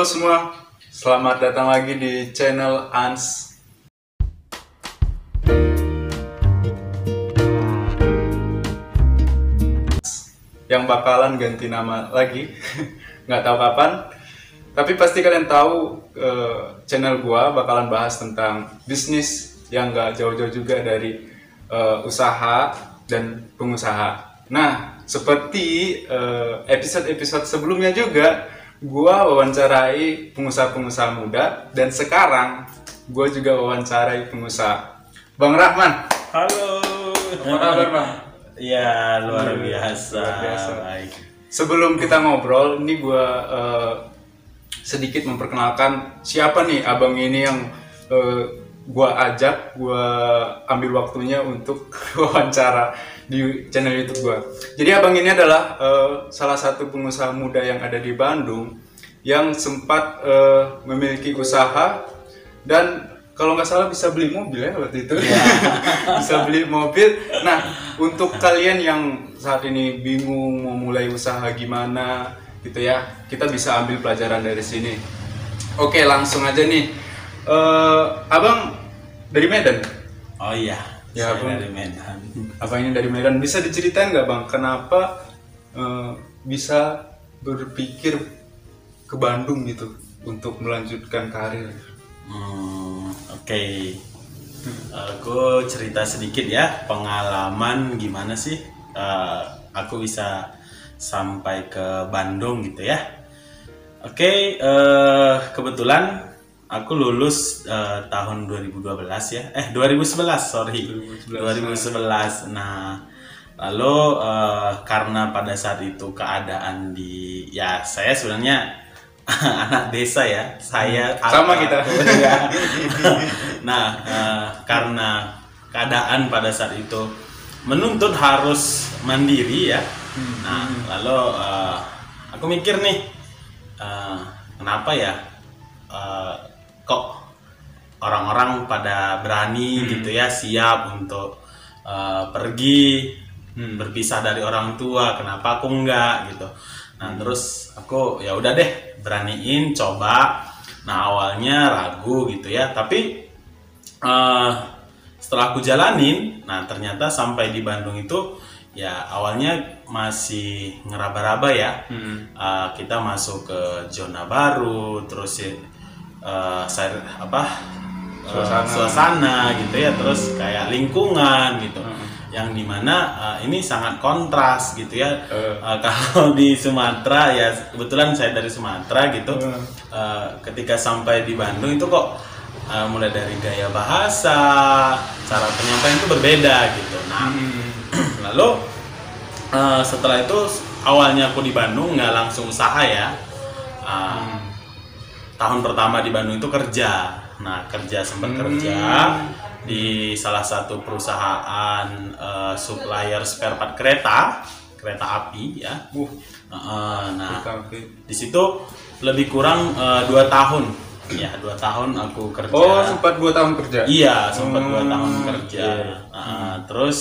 Halo semua, selamat datang lagi di channel Ans. Yang bakalan ganti nama lagi, nggak tahu kapan. Tapi pasti kalian tahu eh, channel gua bakalan bahas tentang bisnis yang nggak jauh-jauh juga dari eh, usaha dan pengusaha. Nah, seperti eh, episode-episode sebelumnya juga, gua wawancarai pengusaha-pengusaha muda dan sekarang gua juga wawancarai pengusaha. Bang Rahman, Halo. apa kabar Bang? Ya luar biasa. Luar biasa. Baik. Sebelum kita ngobrol, ini gua eh, sedikit memperkenalkan siapa nih abang ini yang eh, gua ajak, gua ambil waktunya untuk wawancara di channel YouTube gua. Jadi abang ini adalah eh, salah satu pengusaha muda yang ada di Bandung yang sempat eh, memiliki usaha dan kalau nggak salah bisa beli mobil ya waktu itu. Bisa beli mobil. Nah untuk kalian yang saat ini bingung mau mulai usaha gimana gitu ya kita bisa ambil pelajaran dari sini. Oke langsung aja nih. Eh, abang dari Medan Oh iya. Ya, saya Bang. dari Medan. apa ini dari Medan bisa diceritain nggak bang kenapa eh, bisa berpikir ke Bandung gitu untuk melanjutkan karir Hmm, Oke. Aku cerita sedikit ya pengalaman gimana sih eh, aku bisa sampai ke Bandung gitu ya. Oke, eh, kebetulan aku lulus eh, tahun 2012 ya. Eh 2011 sorry. 2011. Nah, lalu eh, karena pada saat itu keadaan di ya saya sebenarnya anak desa ya. Saya Sama apa- kita. Ya. nah, eh, karena keadaan pada saat itu menuntut harus mandiri ya. Nah, lalu eh, aku mikir nih, eh, kenapa ya eh, kok orang-orang pada berani gitu ya siap untuk eh, pergi berpisah dari orang tua, kenapa aku enggak gitu. Nah, terus aku ya udah deh beraniin coba. Nah, awalnya ragu gitu ya, tapi eh, setelah aku jalanin, nah ternyata sampai di Bandung itu ya awalnya masih ngeraba-raba ya. Eh, kita masuk ke zona baru, terus ya, eh, saya apa eh, Suasana. suasana gitu ya, terus kayak lingkungan gitu. Yang di mana eh, ini sangat kontras gitu ya. Eh. Eh, kalau di Sumatera ya kebetulan saya dari Sumatera gitu. Hmm. Eh, ketika sampai di Bandung itu kok eh, mulai dari gaya bahasa, cara penyampaian itu berbeda gitu. Nah, lalu eh, setelah itu awalnya aku di Bandung nggak langsung usaha ya. Eh, Tahun pertama di Bandung itu kerja. Nah, kerja sempat kerja di salah satu perusahaan eh, supplier spare part kereta, kereta api ya. Uh, nah, di situ lebih kurang eh, dua tahun. Ya dua tahun aku kerja. Oh sempat dua tahun kerja? Iya sempat dua Hmm, tahun kerja. Iya. Nah, terus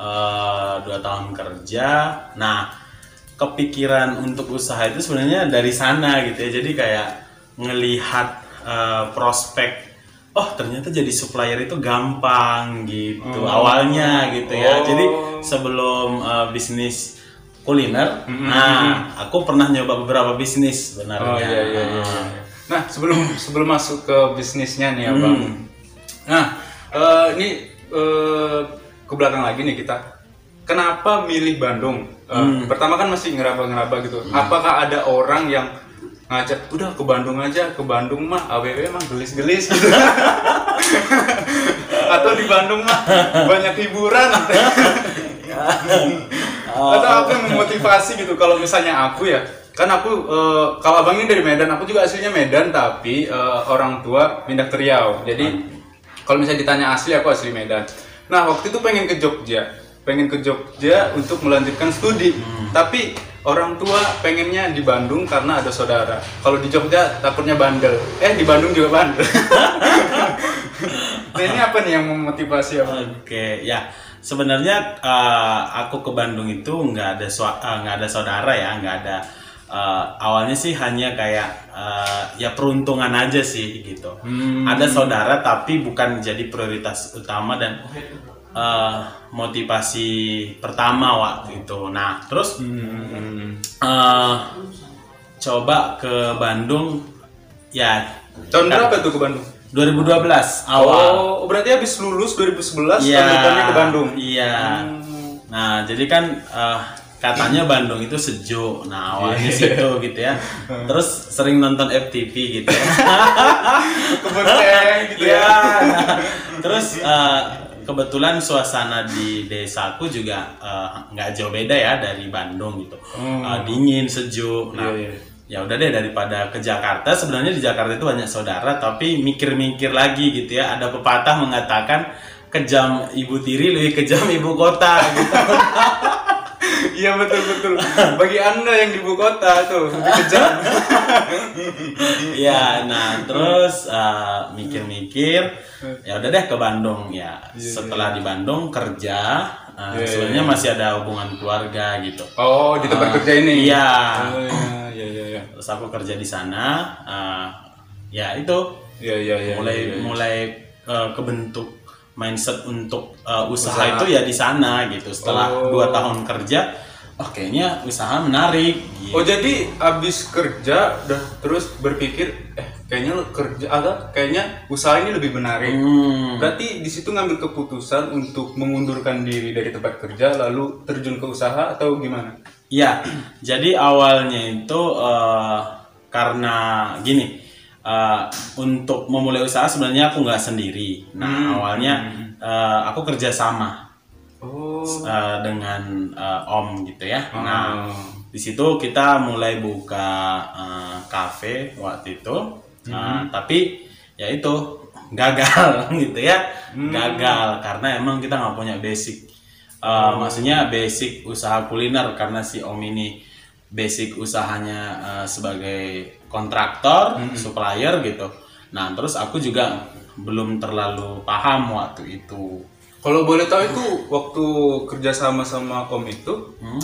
eh, dua tahun kerja. Nah kepikiran untuk usaha itu sebenarnya dari sana gitu ya. Jadi kayak ngelihat eh, prospek oh ternyata jadi supplier itu gampang gitu Oh. awalnya gitu ya Oh. jadi sebelum eh, bisnis kuliner Mm-mm. nah aku pernah nyoba beberapa bisnis sebenarnya oh iya iya iya Ah. nah sebelum sebelum masuk ke bisnisnya nih abang Hmm. nah eh, ini eh, ke belakang lagi nih kita kenapa milih Bandung Eh, Hmm. pertama kan masih ngeraba-ngeraba gitu apakah ada orang yang ngajak udah ke Bandung aja ke Bandung mah AWW emang gelis-gelis gitu. Atau di Bandung mah banyak hiburan. Atau apa yang memotivasi gitu. Kalau misalnya aku ya kan aku eh, kalau abang ini dari Medan aku juga aslinya Medan tapi eh, orang tua pindah ke Riau. Jadi kalau misalnya ditanya asli aku asli Medan. Nah waktu itu pengen ke Jogja. Pengen ke Jogja untuk melanjutkan studi. Tapi orang tua pengennya di Bandung karena ada saudara. Kalau di Jogja takutnya bandel. Eh di Bandung juga bandel. Nah ini apa nih yang memotivasi Oke, ya. Sebenarnya eh, aku ke Bandung itu nggak ada eh, nggak ada saudara ya, nggak ada eh, awalnya sih hanya kayak eh, ya peruntungan aja sih gitu. Hmm. Ada saudara tapi bukan jadi prioritas utama dan eh, motivasi pertama waktu itu. Nah terus Hmm. eh, coba ke Bandung ya Tahun berapa tuh ke Bandung? 2012 awal. Oh, berarti habis lulus 2011 Iya. tahun depannya ke Bandung. Iya. Hmm. Nah, jadi kan eh, katanya Bandung itu sejuk. Nah, awalnya situ gitu ya. Terus sering nonton FTV gitu ya. Kebun teh gitu ya. Iya. nah, terus eh, kebetulan suasana di desaku juga eh, nggak jauh beda ya dari Bandung gitu. Hmm. Eh, dingin, sejuk. Nah, Iya, iya. ya udah deh daripada ke Jakarta. Sebenarnya di Jakarta itu banyak saudara, tapi mikir-mikir lagi gitu ya. Ada pepatah mengatakan kejam ibu tiri lebih kejam ibu kota gitu. Iya betul betul. Bagi anda yang di ibu kota tuh lebih kejam. ya, nah terus eh, mikir-mikir, ya udah deh ke Bandung ya. Setelah di Bandung kerja, eh, Iya, sebenarnya masih ada hubungan keluarga gitu. Oh di tempat Ah, kerja ini. Iya. Oh, iya iya iya. iya. Terus aku kerja di sana, eh, ya itu Iya iya iya. mulai iya, iya. mulai eh, kebentuk mindset untuk eh, usaha, Usaha. itu ya di sana gitu. Setelah Oh. dua tahun kerja, oh kayaknya usaha menarik. Gitu. Oh jadi abis kerja udah terus berpikir eh kayaknya kerja agak kayaknya usaha ini lebih menarik. Hmm. Berarti di situ ngambil keputusan untuk mengundurkan diri dari tempat kerja lalu terjun ke usaha atau gimana? Iya, jadi awalnya itu eh, karena gini, eh, untuk memulai usaha sebenarnya aku nggak sendiri. Nah awalnya eh, aku kerja sama Oh. eh, dengan eh, Om gitu ya. Nah Oh. di situ kita mulai buka kafe waktu itu, Nah, tapi ya itu gagal gitu ya, gagal karena emang kita nggak punya basic. Eh, Maksudnya basic usaha kuliner karena si Om ini basic usahanya eh, sebagai kontraktor, supplier gitu. Nah terus aku juga belum terlalu paham waktu itu. Kalau boleh tahu itu waktu kerja sama sama Om itu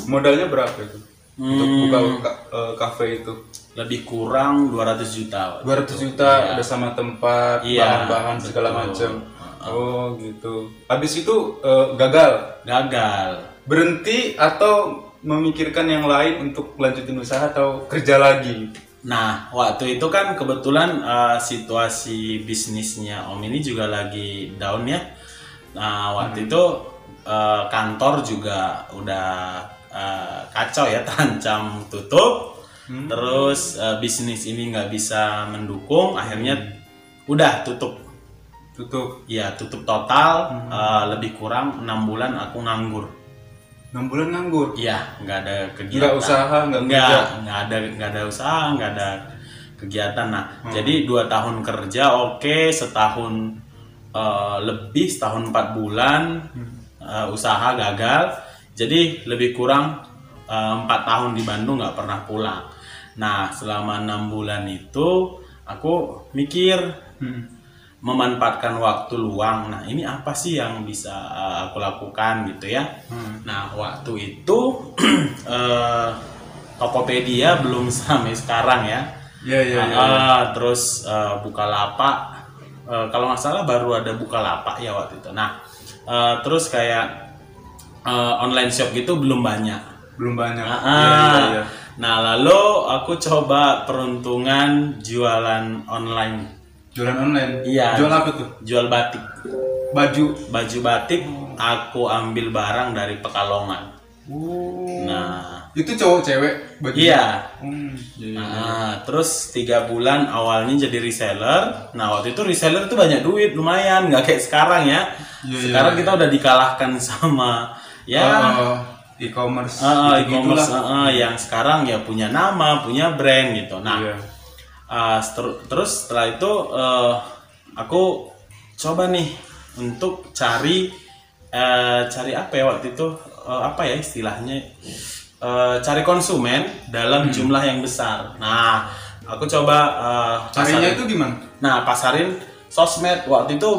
modalnya berapa itu? Untuk buka ka- eh, kafe itu. Lebih kurang 200 juta. waktu 200 itu. juta ada sama tempat, Iya, bahan-bahan segala macam. Oh gitu. Habis itu eh, gagal. Gagal. Berhenti atau memikirkan yang lain untuk lanjutin usaha atau kerja lagi? Nah, waktu itu kan kebetulan eh, situasi bisnisnya Om ini juga lagi down ya. Nah, waktu itu eh, kantor juga udah eh, kacau ya, terancam tutup. Terus eh, bisnis ini nggak bisa mendukung, akhirnya udah tutup. Tutup. Ya, tutup total. eh, lebih kurang enam bulan aku nganggur. 6 bulan nganggur. Iya, nggak ada kegiatan. Nggak usaha, nggak nggak, kerja. nggak ada nggak ada usaha, nggak ada kegiatan. Nah, Hmm. jadi dua tahun kerja oke, setahun eh, lebih, setahun empat bulan eh, usaha gagal. Jadi lebih kurang eh, empat tahun di Bandung nggak pernah pulang. Nah, selama enam bulan itu aku mikir Hmm. memanfaatkan waktu luang. Nah, ini apa sih yang bisa uh, aku lakukan gitu ya? Hmm. Nah, waktu itu eh, Tokopedia belum sampai sekarang ya. Iya iya iya. Ah, terus eh, Bukalapak eh, kalau nggak salah baru ada Bukalapak ya waktu itu. Nah, eh, terus kayak eh, online shop gitu belum banyak. Belum banyak. Ah, Iya iya iya. Nah, lalu aku coba peruntungan jualan online. Jualan online. Iya. Jual apa tuh? Jual batik. Baju. Baju batik aku ambil barang dari Pekalongan. Oh. Nah, Itu cowok cewek baju. iya. Hmm. Nah, terus tiga bulan awalnya jadi reseller. Nah, waktu itu reseller itu banyak duit, lumayan, nggak kayak sekarang ya. Iya, sekarang kita udah dikalahkan sama ya Oh, e-commerce. ah, gitu-gitulah. e-commerce ah, ah, yang sekarang ya punya nama, punya brand gitu. Nah, Iya. ah, seter- terus setelah itu eh, aku coba nih untuk cari eh, cari apa ya waktu itu Eh, apa ya istilahnya Eh, cari konsumen dalam jumlah yang besar. Nah, aku coba eh, Carinya pasarin- itu gimana? Nah, pasarin sosmed waktu itu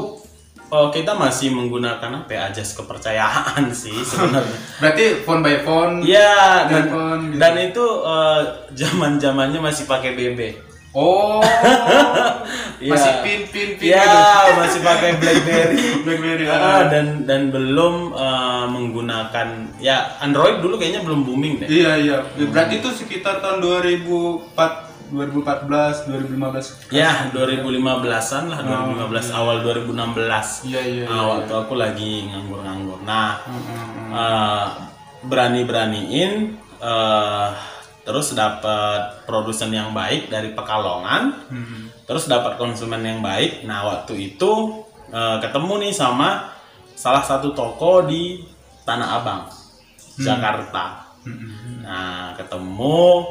oh, kita masih menggunakan apa ya ajas kepercayaan sih sebenarnya. Berarti phone by phone. Iya dan, gitu. dan itu zaman zamannya masih pakai BB. Oh. Iya. Masih pin pin pin Iya gitu. masih pakai BlackBerry. BlackBerry. Ah, dan dan belum eh, menggunakan ya Android dulu kayaknya belum booming deh. Iya iya. Berarti itu sekitar tahun 2004 2014 2015. Ya 2015-an lah 2015 awal 2016. Iya iya. Nah, waktu aku lagi nganggur-nganggur. Nah, Hmm, eh, berani-beraniin eh, terus dapat produsen yang baik dari Pekalongan, Hmm. terus dapat konsumen yang baik. Nah, waktu itu eh, ketemu nih sama salah satu toko di Tanah Abang, Jakarta. Hmm. Nah, ketemu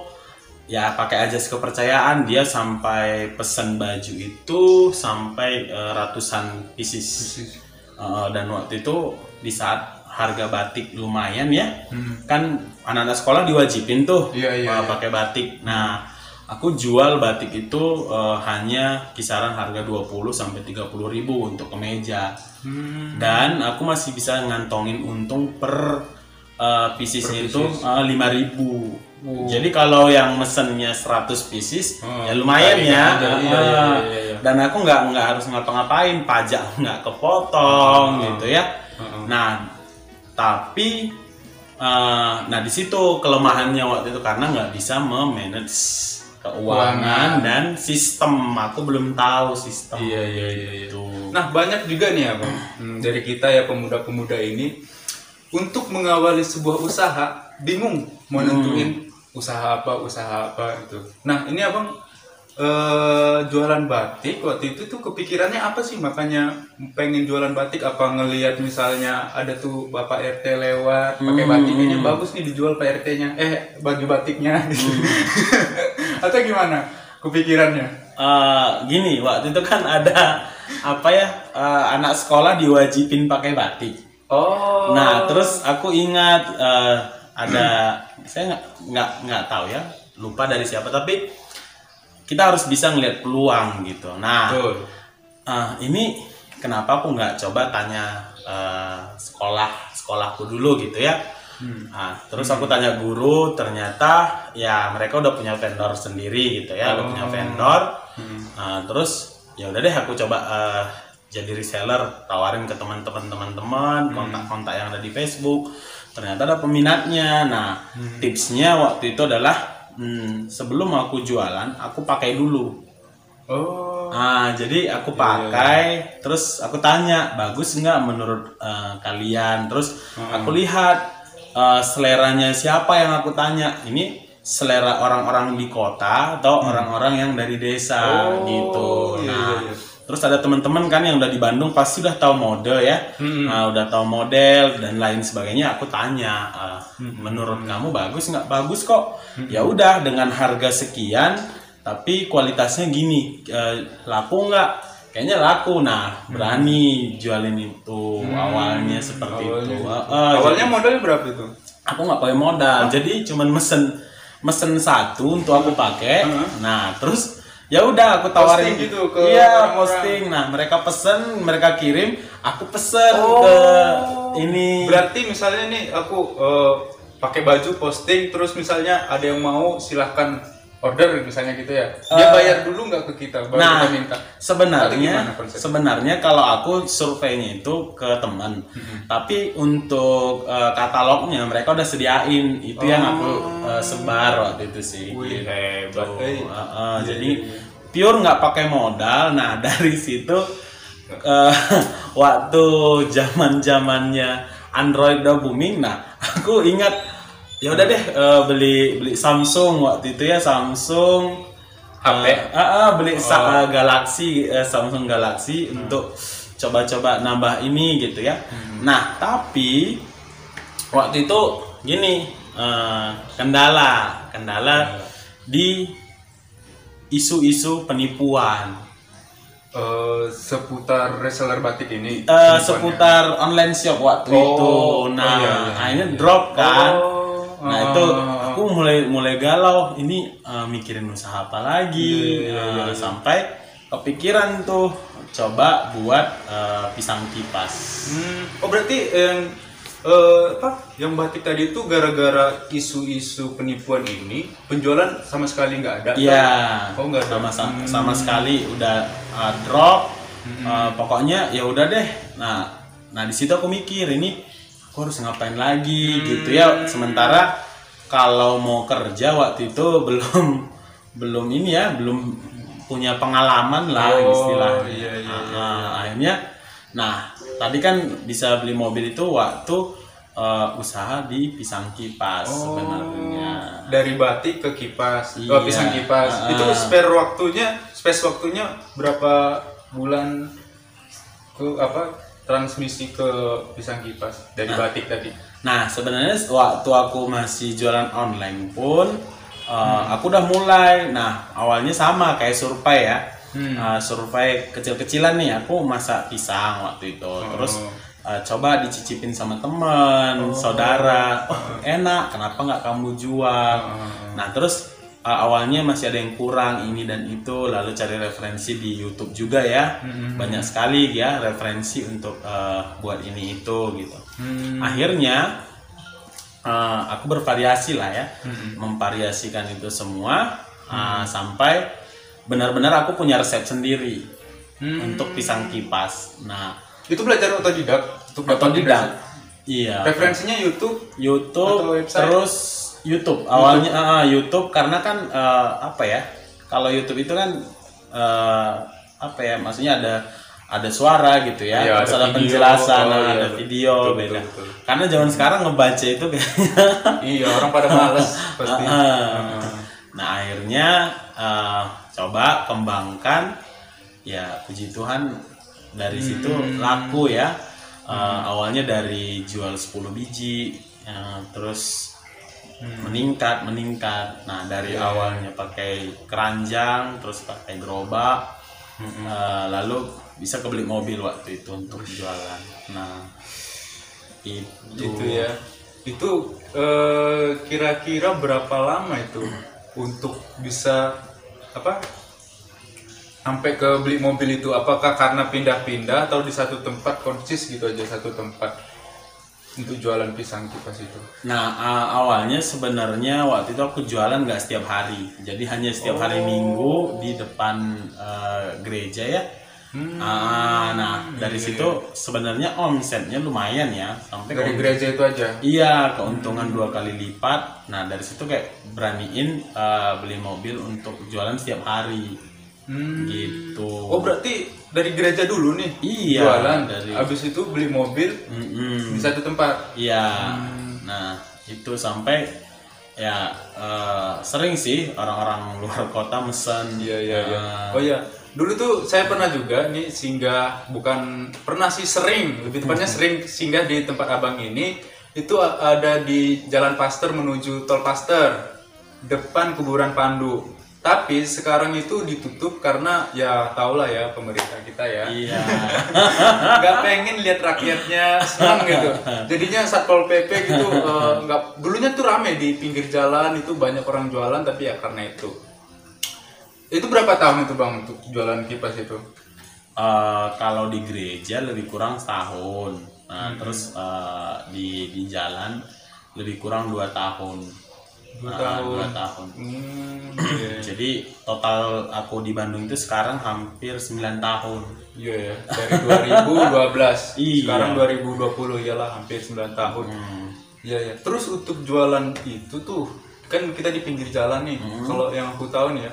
ya pakai ajas kepercayaan dia sampai pesan baju itu sampai eh, ratusan pieces. Eh, dan waktu itu di saat harga batik lumayan ya, Hmm. kan anak-anak sekolah diwajibin tuh Iya, iya, eh, iya. pakai batik. Nah, aku jual batik itu eh, hanya kisaran harga 20 sampai 30 ribu untuk kemeja. Hmm. Dan aku masih bisa ngantongin untung per uh, piecesnya Per itu pieces. uh, 5000. Oh. Jadi kalau yang mesennya 100 pieces Oh, ya lumayan ya. Iya, Uh, iya, iya, iya. Dan aku nggak nggak harus ngapa-ngapain, pajak nggak kepotong Oh. gitu ya. Oh. Nah, tapi uh, nah di situ kelemahannya waktu itu karena nggak bisa memanage keuangan Keuangan. dan sistem. Aku belum tahu sistem. Iya iya iya. iya. Gitu. Nah banyak juga nih abang hmm, dari kita ya pemuda-pemuda ini untuk mengawali sebuah usaha bingung mau nentuin usaha apa usaha apa itu. Nah ini abang eh, jualan batik waktu itu tuh kepikirannya apa sih makanya pengen jualan batik apa ngelihat misalnya ada tuh bapak RT lewat pakai batik ini bagus nih dijual Pak RT-nya eh baju batiknya gitu. atau gimana kepikirannya? Eh, gini waktu itu kan ada apa ya eh, anak sekolah diwajibin pakai batik. Oh. Nah terus aku ingat eh, ada saya nggak nggak nggak tahu ya lupa dari siapa tapi kita harus bisa ngelihat peluang gitu. Nah Betul. eh, ini kenapa aku nggak coba tanya eh, sekolah sekolahku dulu gitu ya. Hmm. Nah, terus aku tanya guru, ternyata ya mereka udah punya vendor sendiri gitu ya, udah Oh. punya vendor. Hmm. Nah, terus ya udah deh aku coba eh, jadi reseller, tawarin ke teman-teman teman-teman, kontak-kontak yang ada di Facebook. Ternyata ada peminatnya. Nah, tipsnya waktu itu adalah hmm, sebelum aku jualan, aku pakai dulu. Oh. Ah, jadi aku pakai, terus aku tanya, bagus nggak menurut eh, kalian? Terus aku lihat eh, seleranya siapa yang aku tanya. Ini selera orang-orang di kota atau orang-orang yang dari desa Oh, gitu. iya, Nah, iya, iya. Terus ada teman-teman kan yang udah di Bandung pasti udah tahu mode ya, Mm-mm. Nah, udah tahu model dan lain sebagainya. Aku tanya, eh, menurut kamu bagus nggak? Bagus kok. Ya udah dengan harga sekian, tapi kualitasnya gini, eh, laku nggak? Kayaknya laku. Nah, berani jualin itu awalnya seperti Awalnya itu. Eh, eh, Awalnya jadi modal berapa itu? aku nggak pakai modal, jadi cuman mesen mesen satu untuk aku pakai. Heeh. Nah, terus ya udah aku tawarin Posting gitu ke iya orang-orang. posting nah mereka pesen mereka kirim aku pesen Oh. ke ini Berarti misalnya nih aku eh, pakai baju posting terus misalnya ada yang mau silahkan order misalnya gitu ya. Dia Eh, bayar dulu nggak ke kita baru nah kita minta. Sebenarnya sebenarnya kalau aku surveinya itu ke teman tapi untuk eh, katalognya mereka udah sediain itu yang aku eh, sebar waktu itu sih Oh. Wih, Gitu. hebat, eh. Eh, eh, Iya, jadi iya, pure nggak pakai modal nah dari situ eh, waktu zaman zamannya Android udah booming nah aku ingat ya udah deh eh, beli beli Samsung waktu itu ya Samsung HP? Eh, ah, ah, beli sa- eh, Galaxy eh, Samsung Galaxy untuk coba-coba nambah ini gitu ya. Nah tapi waktu itu gini eh, kendala kendala di isu-isu penipuan Eh, seputar reseller batik ini. penipuannya. seputar online shop waktu Oh, itu. oh, Nah, iya, iya, nah, ini drop kan. Oh, Nah itu aku mulai mulai galau. Ini eh, mikirin usaha apa lagi? Iya, iya, Eh, iya, iya. Sampai kepikiran tuh coba buat eh, pisang kipas. Hmm, oh berarti yang eh, apa yang batik tadi itu gara-gara isu-isu penipuan ini penjualan sama sekali nggak ada Iya. Oh, nggak ada. sama sama, Hmm. sama sekali udah uh, drop. Uh, pokoknya ya udah deh. Nah, nah di situ aku mikir ini aku harus ngapain lagi gitu ya. Sementara kalau mau kerja waktu itu belum belum ini ya, belum punya pengalaman lah Oh, istilahnya. iya, iya, Nah, iya, nah, akhirnya nah, tadi kan bisa beli mobil itu waktu uh, usaha di pisang kipas Oh, sebenarnya. dari batik ke kipas Iya. oh, pisang kipas Ah. itu spare waktunya space waktunya berapa bulan ke apa transmisi ke pisang kipas dari batik tadi Nah, sebenarnya waktu aku masih jualan online pun uh, aku udah mulai. Nah, awalnya sama kayak survei ya. Uh, survei kecil-kecilan nih, aku masak pisang waktu itu. Terus uh, coba dicicipin sama temen, saudara. Oh, enak, kenapa nggak kamu jual? Nah, terus uh, awalnya masih ada yang kurang ini dan itu, lalu cari referensi di YouTube juga ya. Banyak sekali ya referensi untuk uh, buat ini itu gitu. Akhirnya uh, aku bervariasi lah ya, memvariasikan itu semua uh, sampai benar-benar aku punya resep sendiri untuk pisang kipas. Nah, itu belajar otodidak untuk dapat otodidak. Iya. referensinya YouTube Atau YouTube website? terus YouTube awalnya ah, YouTube karena kan eh, apa ya kalau YouTube itu kan eh, apa ya maksudnya ada ada suara gitu ya Iya, terus ada ada, video. penjelasan Oh, iya, ada betul. video Betul, beda betul, betul. karena zaman sekarang ngebaca itu kayaknya iya orang pada males pasti Ah. nah akhirnya eh, coba kembangkan ya puji Tuhan dari situ laku ya Eh, awalnya dari jual 10 biji eh, terus meningkat meningkat. Nah dari awalnya pakai keranjang terus pakai gerobak eh, lalu bisa kebeli mobil waktu itu untuk jualan. Nah itu. Itu ya. Itu eh, kira-kira berapa lama itu untuk bisa apa sampai ke beli mobil itu? Apakah karena pindah-pindah atau di satu tempat konsis gitu aja satu tempat untuk jualan pisang kipas itu? Nah awalnya sebenarnya waktu itu aku jualan nggak setiap hari, jadi hanya setiap hari Minggu di depan eh, gereja ya. Ah, nah dari situ sebenarnya omsetnya lumayan ya. Sampai dari ke- gereja itu aja? Iya keuntungan dua kali lipat. Nah dari situ kayak beraniin eh, beli mobil untuk jualan setiap hari Hmm. gitu. oh berarti dari gereja dulu nih Iya, jualan dari- habis itu beli mobil Mm-mm. di satu tempat Iya. Nah, itu sampai ya eh, sering sih orang-orang luar kota mesen. Iya iya iya. Eh, Oh iya. Dulu tuh saya pernah juga nih singgah bukan pernah sih sering lebih tepatnya sering singgah di tempat abang ini itu ada di Jalan Paster menuju Tol Paster depan kuburan Pandu. Tapi sekarang itu ditutup karena ya tau lah ya pemerintah kita ya Iya. nggak pengen lihat rakyatnya senang gitu jadinya satpol pp gitu eh, nggak dulunya tuh rame di pinggir jalan itu banyak orang jualan tapi ya karena itu itu berapa tahun itu bang untuk jualan kipas itu Eh, kalau di gereja lebih kurang setahun. Nah, terus eh, di di jalan lebih kurang dua tahun. Dua Nah, tahun. Dua tahun. hmm iya Jadi total aku di Bandung itu sekarang hampir 9 tahun. iya ya dari 2012 Iya. sekarang 2020 iyalah hampir 9 tahun Hmm. Iya ya. Terus untuk jualan itu tuh kan kita di pinggir jalan nih. Kalau yang aku tahu nih ya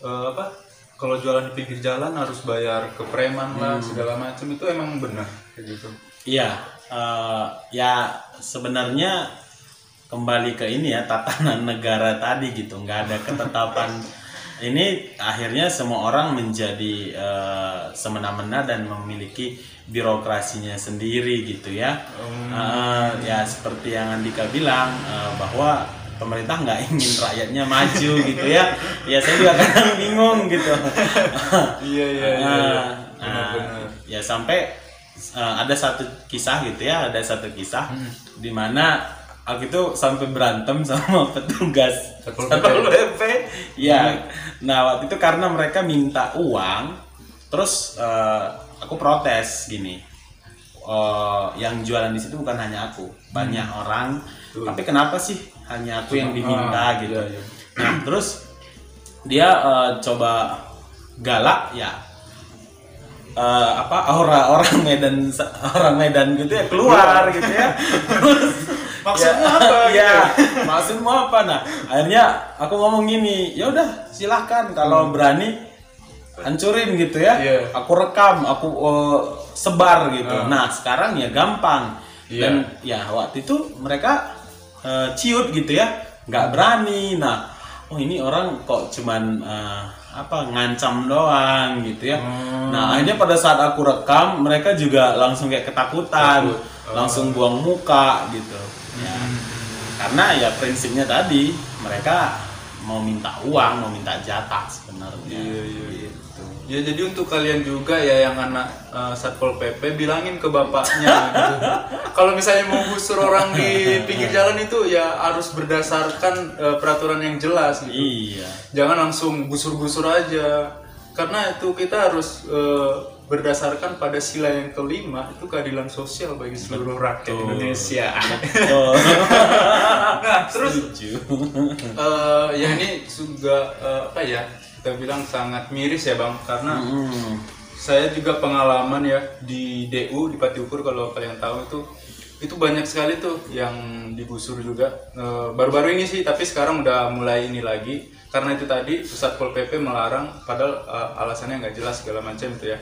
eh, apa? Kalau jualan di pinggir jalan harus bayar ke preman lah segala macam itu emang benar kayak gitu. Iya, eh, ya sebenarnya kembali ke ini ya tatanan negara tadi gitu, nggak ada ketetapan. ini akhirnya semua orang menjadi eh, semena-mena dan memiliki birokrasinya sendiri gitu ya. Eh, ya seperti yang Andika bilang eh, bahwa pemerintah nggak ingin rakyatnya maju gitu ya. Ya saya juga kadang bingung gitu. Iya iya iya. Benar-benar. ya sampai uh, ada satu kisah gitu ya, ada satu kisah di mana aku itu sampai berantem sama petugas. Satpol PP. Ya. Nah, waktu itu karena mereka minta uang terus eh, aku protes gini. Eh, yang jualan di situ bukan hanya aku banyak orang. Tapi kenapa sih hanya aku yang diminta ah, gitu? iya, iya. nah terus dia eh, coba galak ya. Eh, apa aura orang Medan orang Medan gitu ya keluar. gitu ya. Terus Maksudnya ya, apa gitu? ya maksudmu apa nah akhirnya aku ngomong gini ya udah silahkan kalau berani hancurin gitu ya Hmm. Iya. aku rekam aku eh, sebar gitu Ah. nah sekarang ya gampang Iya. dan ya waktu itu mereka eh, ciut gitu ya nggak berani nah oh ini orang kok cuman eh, apa ngancam doang gitu ya Hmm. nah akhirnya pada saat aku rekam mereka juga langsung kayak ketakutan Takut. Oh. langsung buang muka gitu ya karena ya prinsipnya tadi mereka mau minta uang mau minta jatah sebenarnya Iya, iya, iya. gitu. Ya jadi untuk kalian juga ya yang anak eh, satpol pp bilangin ke bapaknya gitu. Kalau misalnya mau gusur orang di pinggir jalan itu ya harus berdasarkan eh, peraturan yang jelas gitu. iya Jangan langsung gusur-gusur aja. Karena itu kita harus eh, berdasarkan pada sila yang kelima itu keadilan sosial bagi seluruh rakyat Betul. Indonesia. nah terus eh, ya ini juga eh, apa ya kita bilang sangat miris ya bang karena Hmm. saya juga pengalaman ya di DU di Pati Ukur kalau kalian tahu itu itu banyak sekali tuh yang digusur juga Eh, baru-baru ini sih tapi sekarang udah mulai ini lagi karena itu tadi pusat pol pp melarang padahal eh, alasannya nggak jelas segala macam itu ya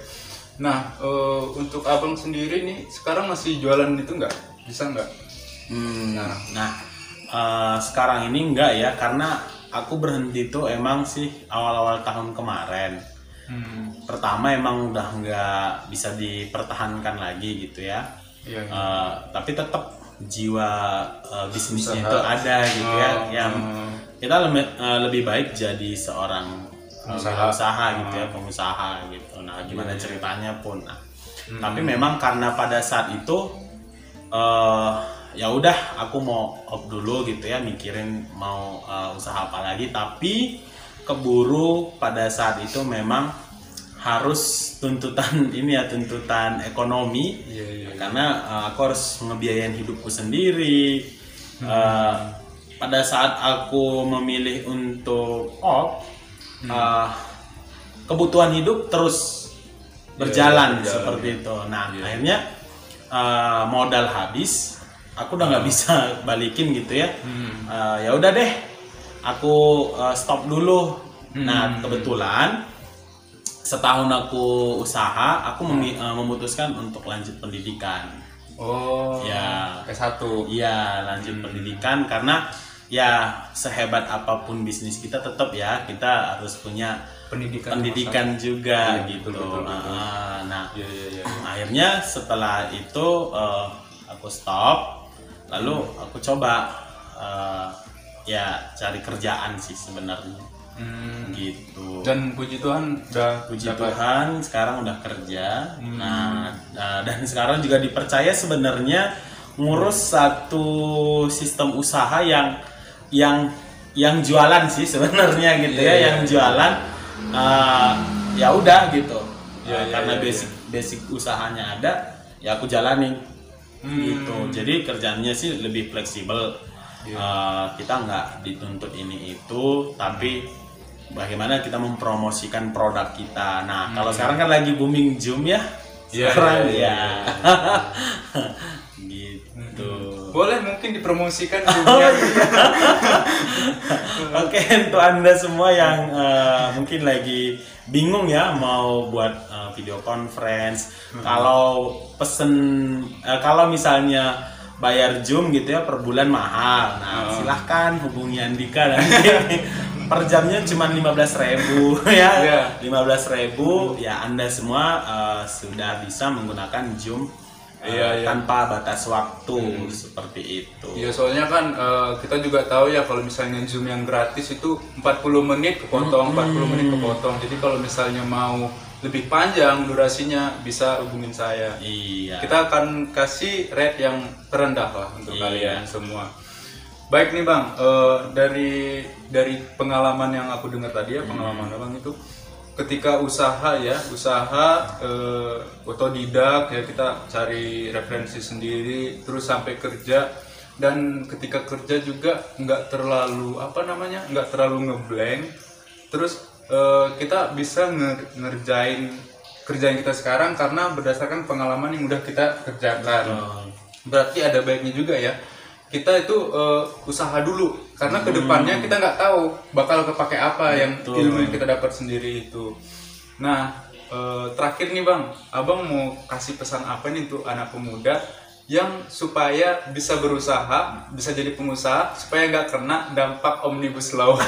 nah eh, untuk abang sendiri nih sekarang masih jualan itu nggak bisa nggak Hmm, nah eh, sekarang ini enggak ya karena aku berhenti tuh emang sih awal-awal tahun kemarin hmm. pertama emang udah nggak bisa dipertahankan lagi gitu ya iya iya. Eh, tapi tetap jiwa eh, bisnisnya Usaha. itu ada gitu ya Oh, yang hmm. kita lebih, eh, lebih baik jadi seorang Pengusaha. gitu ya pengusaha gitu nah gimana Iya, iya. ceritanya pun nah Hmm. tapi memang karena pada saat itu eh ya udah aku mau off dulu gitu ya mikirin mau eh, usaha apa lagi tapi keburu pada saat itu memang harus tuntutan ini ya tuntutan ekonomi Iya, iya, iya. karena uh, aku harus ngebiayain hidupku sendiri Uh, pada saat aku memilih untuk off uh, kebutuhan hidup terus berjalan iya, berjalan, seperti iya. itu nah Iya. akhirnya uh, modal habis aku udah nggak bisa balikin gitu ya Hmm. Uh, ya udah deh aku uh, stop dulu nah Hmm. kebetulan setahun aku usaha aku memi- uh, memutuskan untuk lanjut pendidikan Oh, Ya. S1. iya lanjut pendidikan karena ya sehebat apa pun bisnis kita tetap ya kita harus punya Pendidikan. pendidikan juga Iya, gitu betul, betul, betul. Uh, nah Iya, iya, iya. akhirnya setelah itu uh, aku stop lalu aku coba uh, ya cari kerjaan sih sebenarnya Hmm. gitu Dan puji Tuhan udah puji dapat. Tuhan sekarang udah kerja Hmm. nah uh, dan sekarang juga dipercaya sebenarnya ngurus satu sistem usaha yang yang yang jualan sih sebenarnya gitu Iya, ya iya, yang iya. jualan uh, ya udah gitu Iya, Uh, iya, karena iya, basic basic usahanya ada ya aku jalanin Hmm. gitu jadi kerjanya sih lebih fleksibel Iya. Uh, kita nggak dituntut ini itu tapi bagaimana kita mempromosikan produk kita nah kalau sekarang kan lagi booming zoom ya Hmm. Iya, sekarang iya, ya Boleh mungkin dipromosikan Oh, dunia. Oke untuk anda semua yang uh, mungkin lagi bingung ya mau buat uh, video conference, kalau pesen uh, kalau misalnya bayar Zoom gitu ya per bulan mahal, nah silahkan hubungi Andika nanti. Per jamnya cuma 15.000 ribu ya, Iya. 15.000 ya anda semua uh, sudah bisa menggunakan Zoom Iya, iya. tanpa batas waktu seperti itu. Iya soalnya kan eh, kita juga tahu ya kalau misalnya Zoom yang gratis itu 40 menit kepotong, 40 menit kepotong. Jadi kalau misalnya mau lebih panjang durasinya bisa hubungin saya. Iya. Kita akan kasih rate yang terendah lah untuk Iya. kalian semua. Baik nih bang, eh, dari dari pengalaman yang aku dengar tadi ya pengalaman abang itu, ketika usaha ya usaha eh, otodidak ya kita cari referensi sendiri terus sampai kerja. Dan ketika kerja juga nggak terlalu apa namanya nggak terlalu ngeblank. Terus eh, kita bisa nge- ngerjain kerjaan kita sekarang karena berdasarkan pengalaman yang udah kita kerjakan. Berarti ada baiknya juga ya. Kita itu eh, usaha dulu karena ke depannya kita nggak tahu bakal kepake apa yang Betul. ilmu yang kita dapat sendiri itu nah eh, terakhir nih bang abang mau kasih pesan apa nih untuk anak pemuda yang supaya bisa berusaha bisa jadi pengusaha supaya nggak kena dampak omnibus law.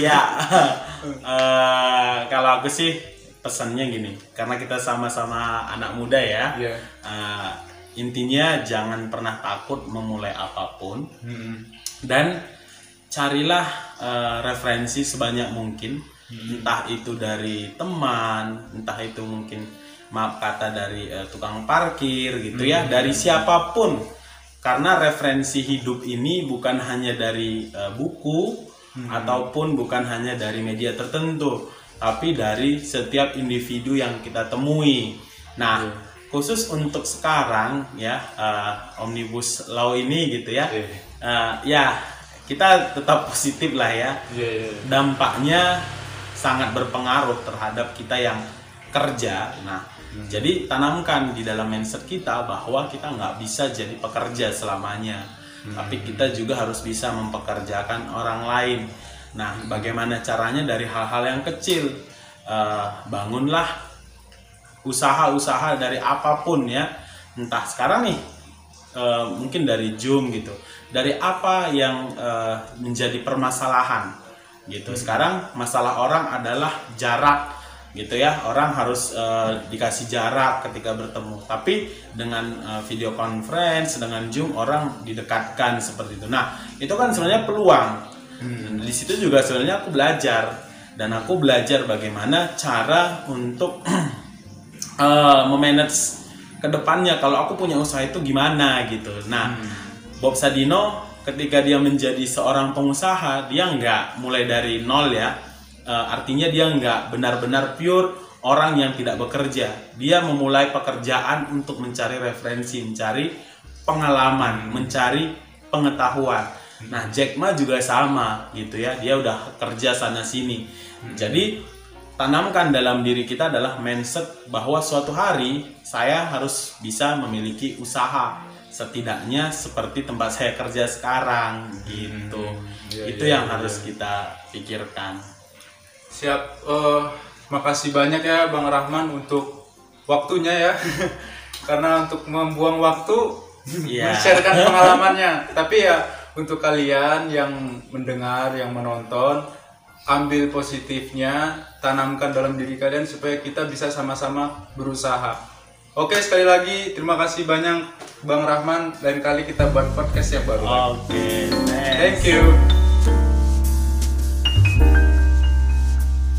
Iya. Eh, kalau aku sih pesannya gini, karena kita sama-sama anak muda ya. Iya. eh, intinya jangan pernah takut memulai apa pun Hmm. dan carilah eh, referensi sebanyak mungkin, entah itu dari teman, entah itu mungkin maaf kata dari eh, tukang parkir gitu ya, dari siapa pun. Karena referensi hidup ini bukan hanya dari eh, buku ataupun bukan hanya dari media tertentu, tapi dari setiap individu yang kita temui. Nah, khusus untuk sekarang ya eh, omnibus law ini gitu ya, Iya. eh, ya kita tetap positif lah ya. Iya, iya. Dampaknya sangat berpengaruh terhadap kita yang kerja. Nah, jadi tanamkan di dalam mindset kita bahwa kita nggak bisa jadi pekerja selamanya, tapi kita juga harus bisa mempekerjakan orang lain. Nah, bagaimana caranya dari hal-hal yang kecil? Eh, bangunlah usaha-usaha dari apa pun ya, entah sekarang nih eh, mungkin dari Zoom gitu, dari apa yang eh, menjadi permasalahan gitu. Sekarang masalah orang adalah jarak gitu ya. Orang harus eh, dikasih jarak ketika bertemu. Tapi dengan eh, video conference dengan zoom orang didekatkan seperti itu. Nah itu kan sebenarnya peluang. Dan di situ juga sebenarnya aku belajar. Dan aku belajar bagaimana cara untuk eh, memanage ke depannya kalau aku punya usaha itu gimana gitu. Nah Bob Sadino ketika dia menjadi seorang pengusaha dia nggak mulai dari nol ya. Eh, artinya dia nggak benar-benar pure orang yang tidak bekerja. Dia memulai pekerjaan untuk mencari referensi mencari pengalaman mencari pengetahuan. Nah Jack Ma juga sama gitu ya. Dia udah kerja sana sini jadi tanamkan dalam diri kita adalah mindset bahwa suatu hari saya harus bisa memiliki usaha setidaknya seperti tempat saya kerja sekarang gitu iya, itu iya, yang iya. harus kita pikirkan Siap, eh, makasih banyak ya Bang Rahman untuk waktunya ya. Karena untuk membuang waktu Iya. men-sharekan pengalamannya. Tapi ya untuk kalian yang mendengar, yang menonton, ambil positifnya, tanamkan dalam diri kalian supaya kita bisa sama-sama berusaha. Oke, sekali lagi terima kasih banyak Bang Rahman. Lain kali kita buat podcast yang baru. oke Thank you.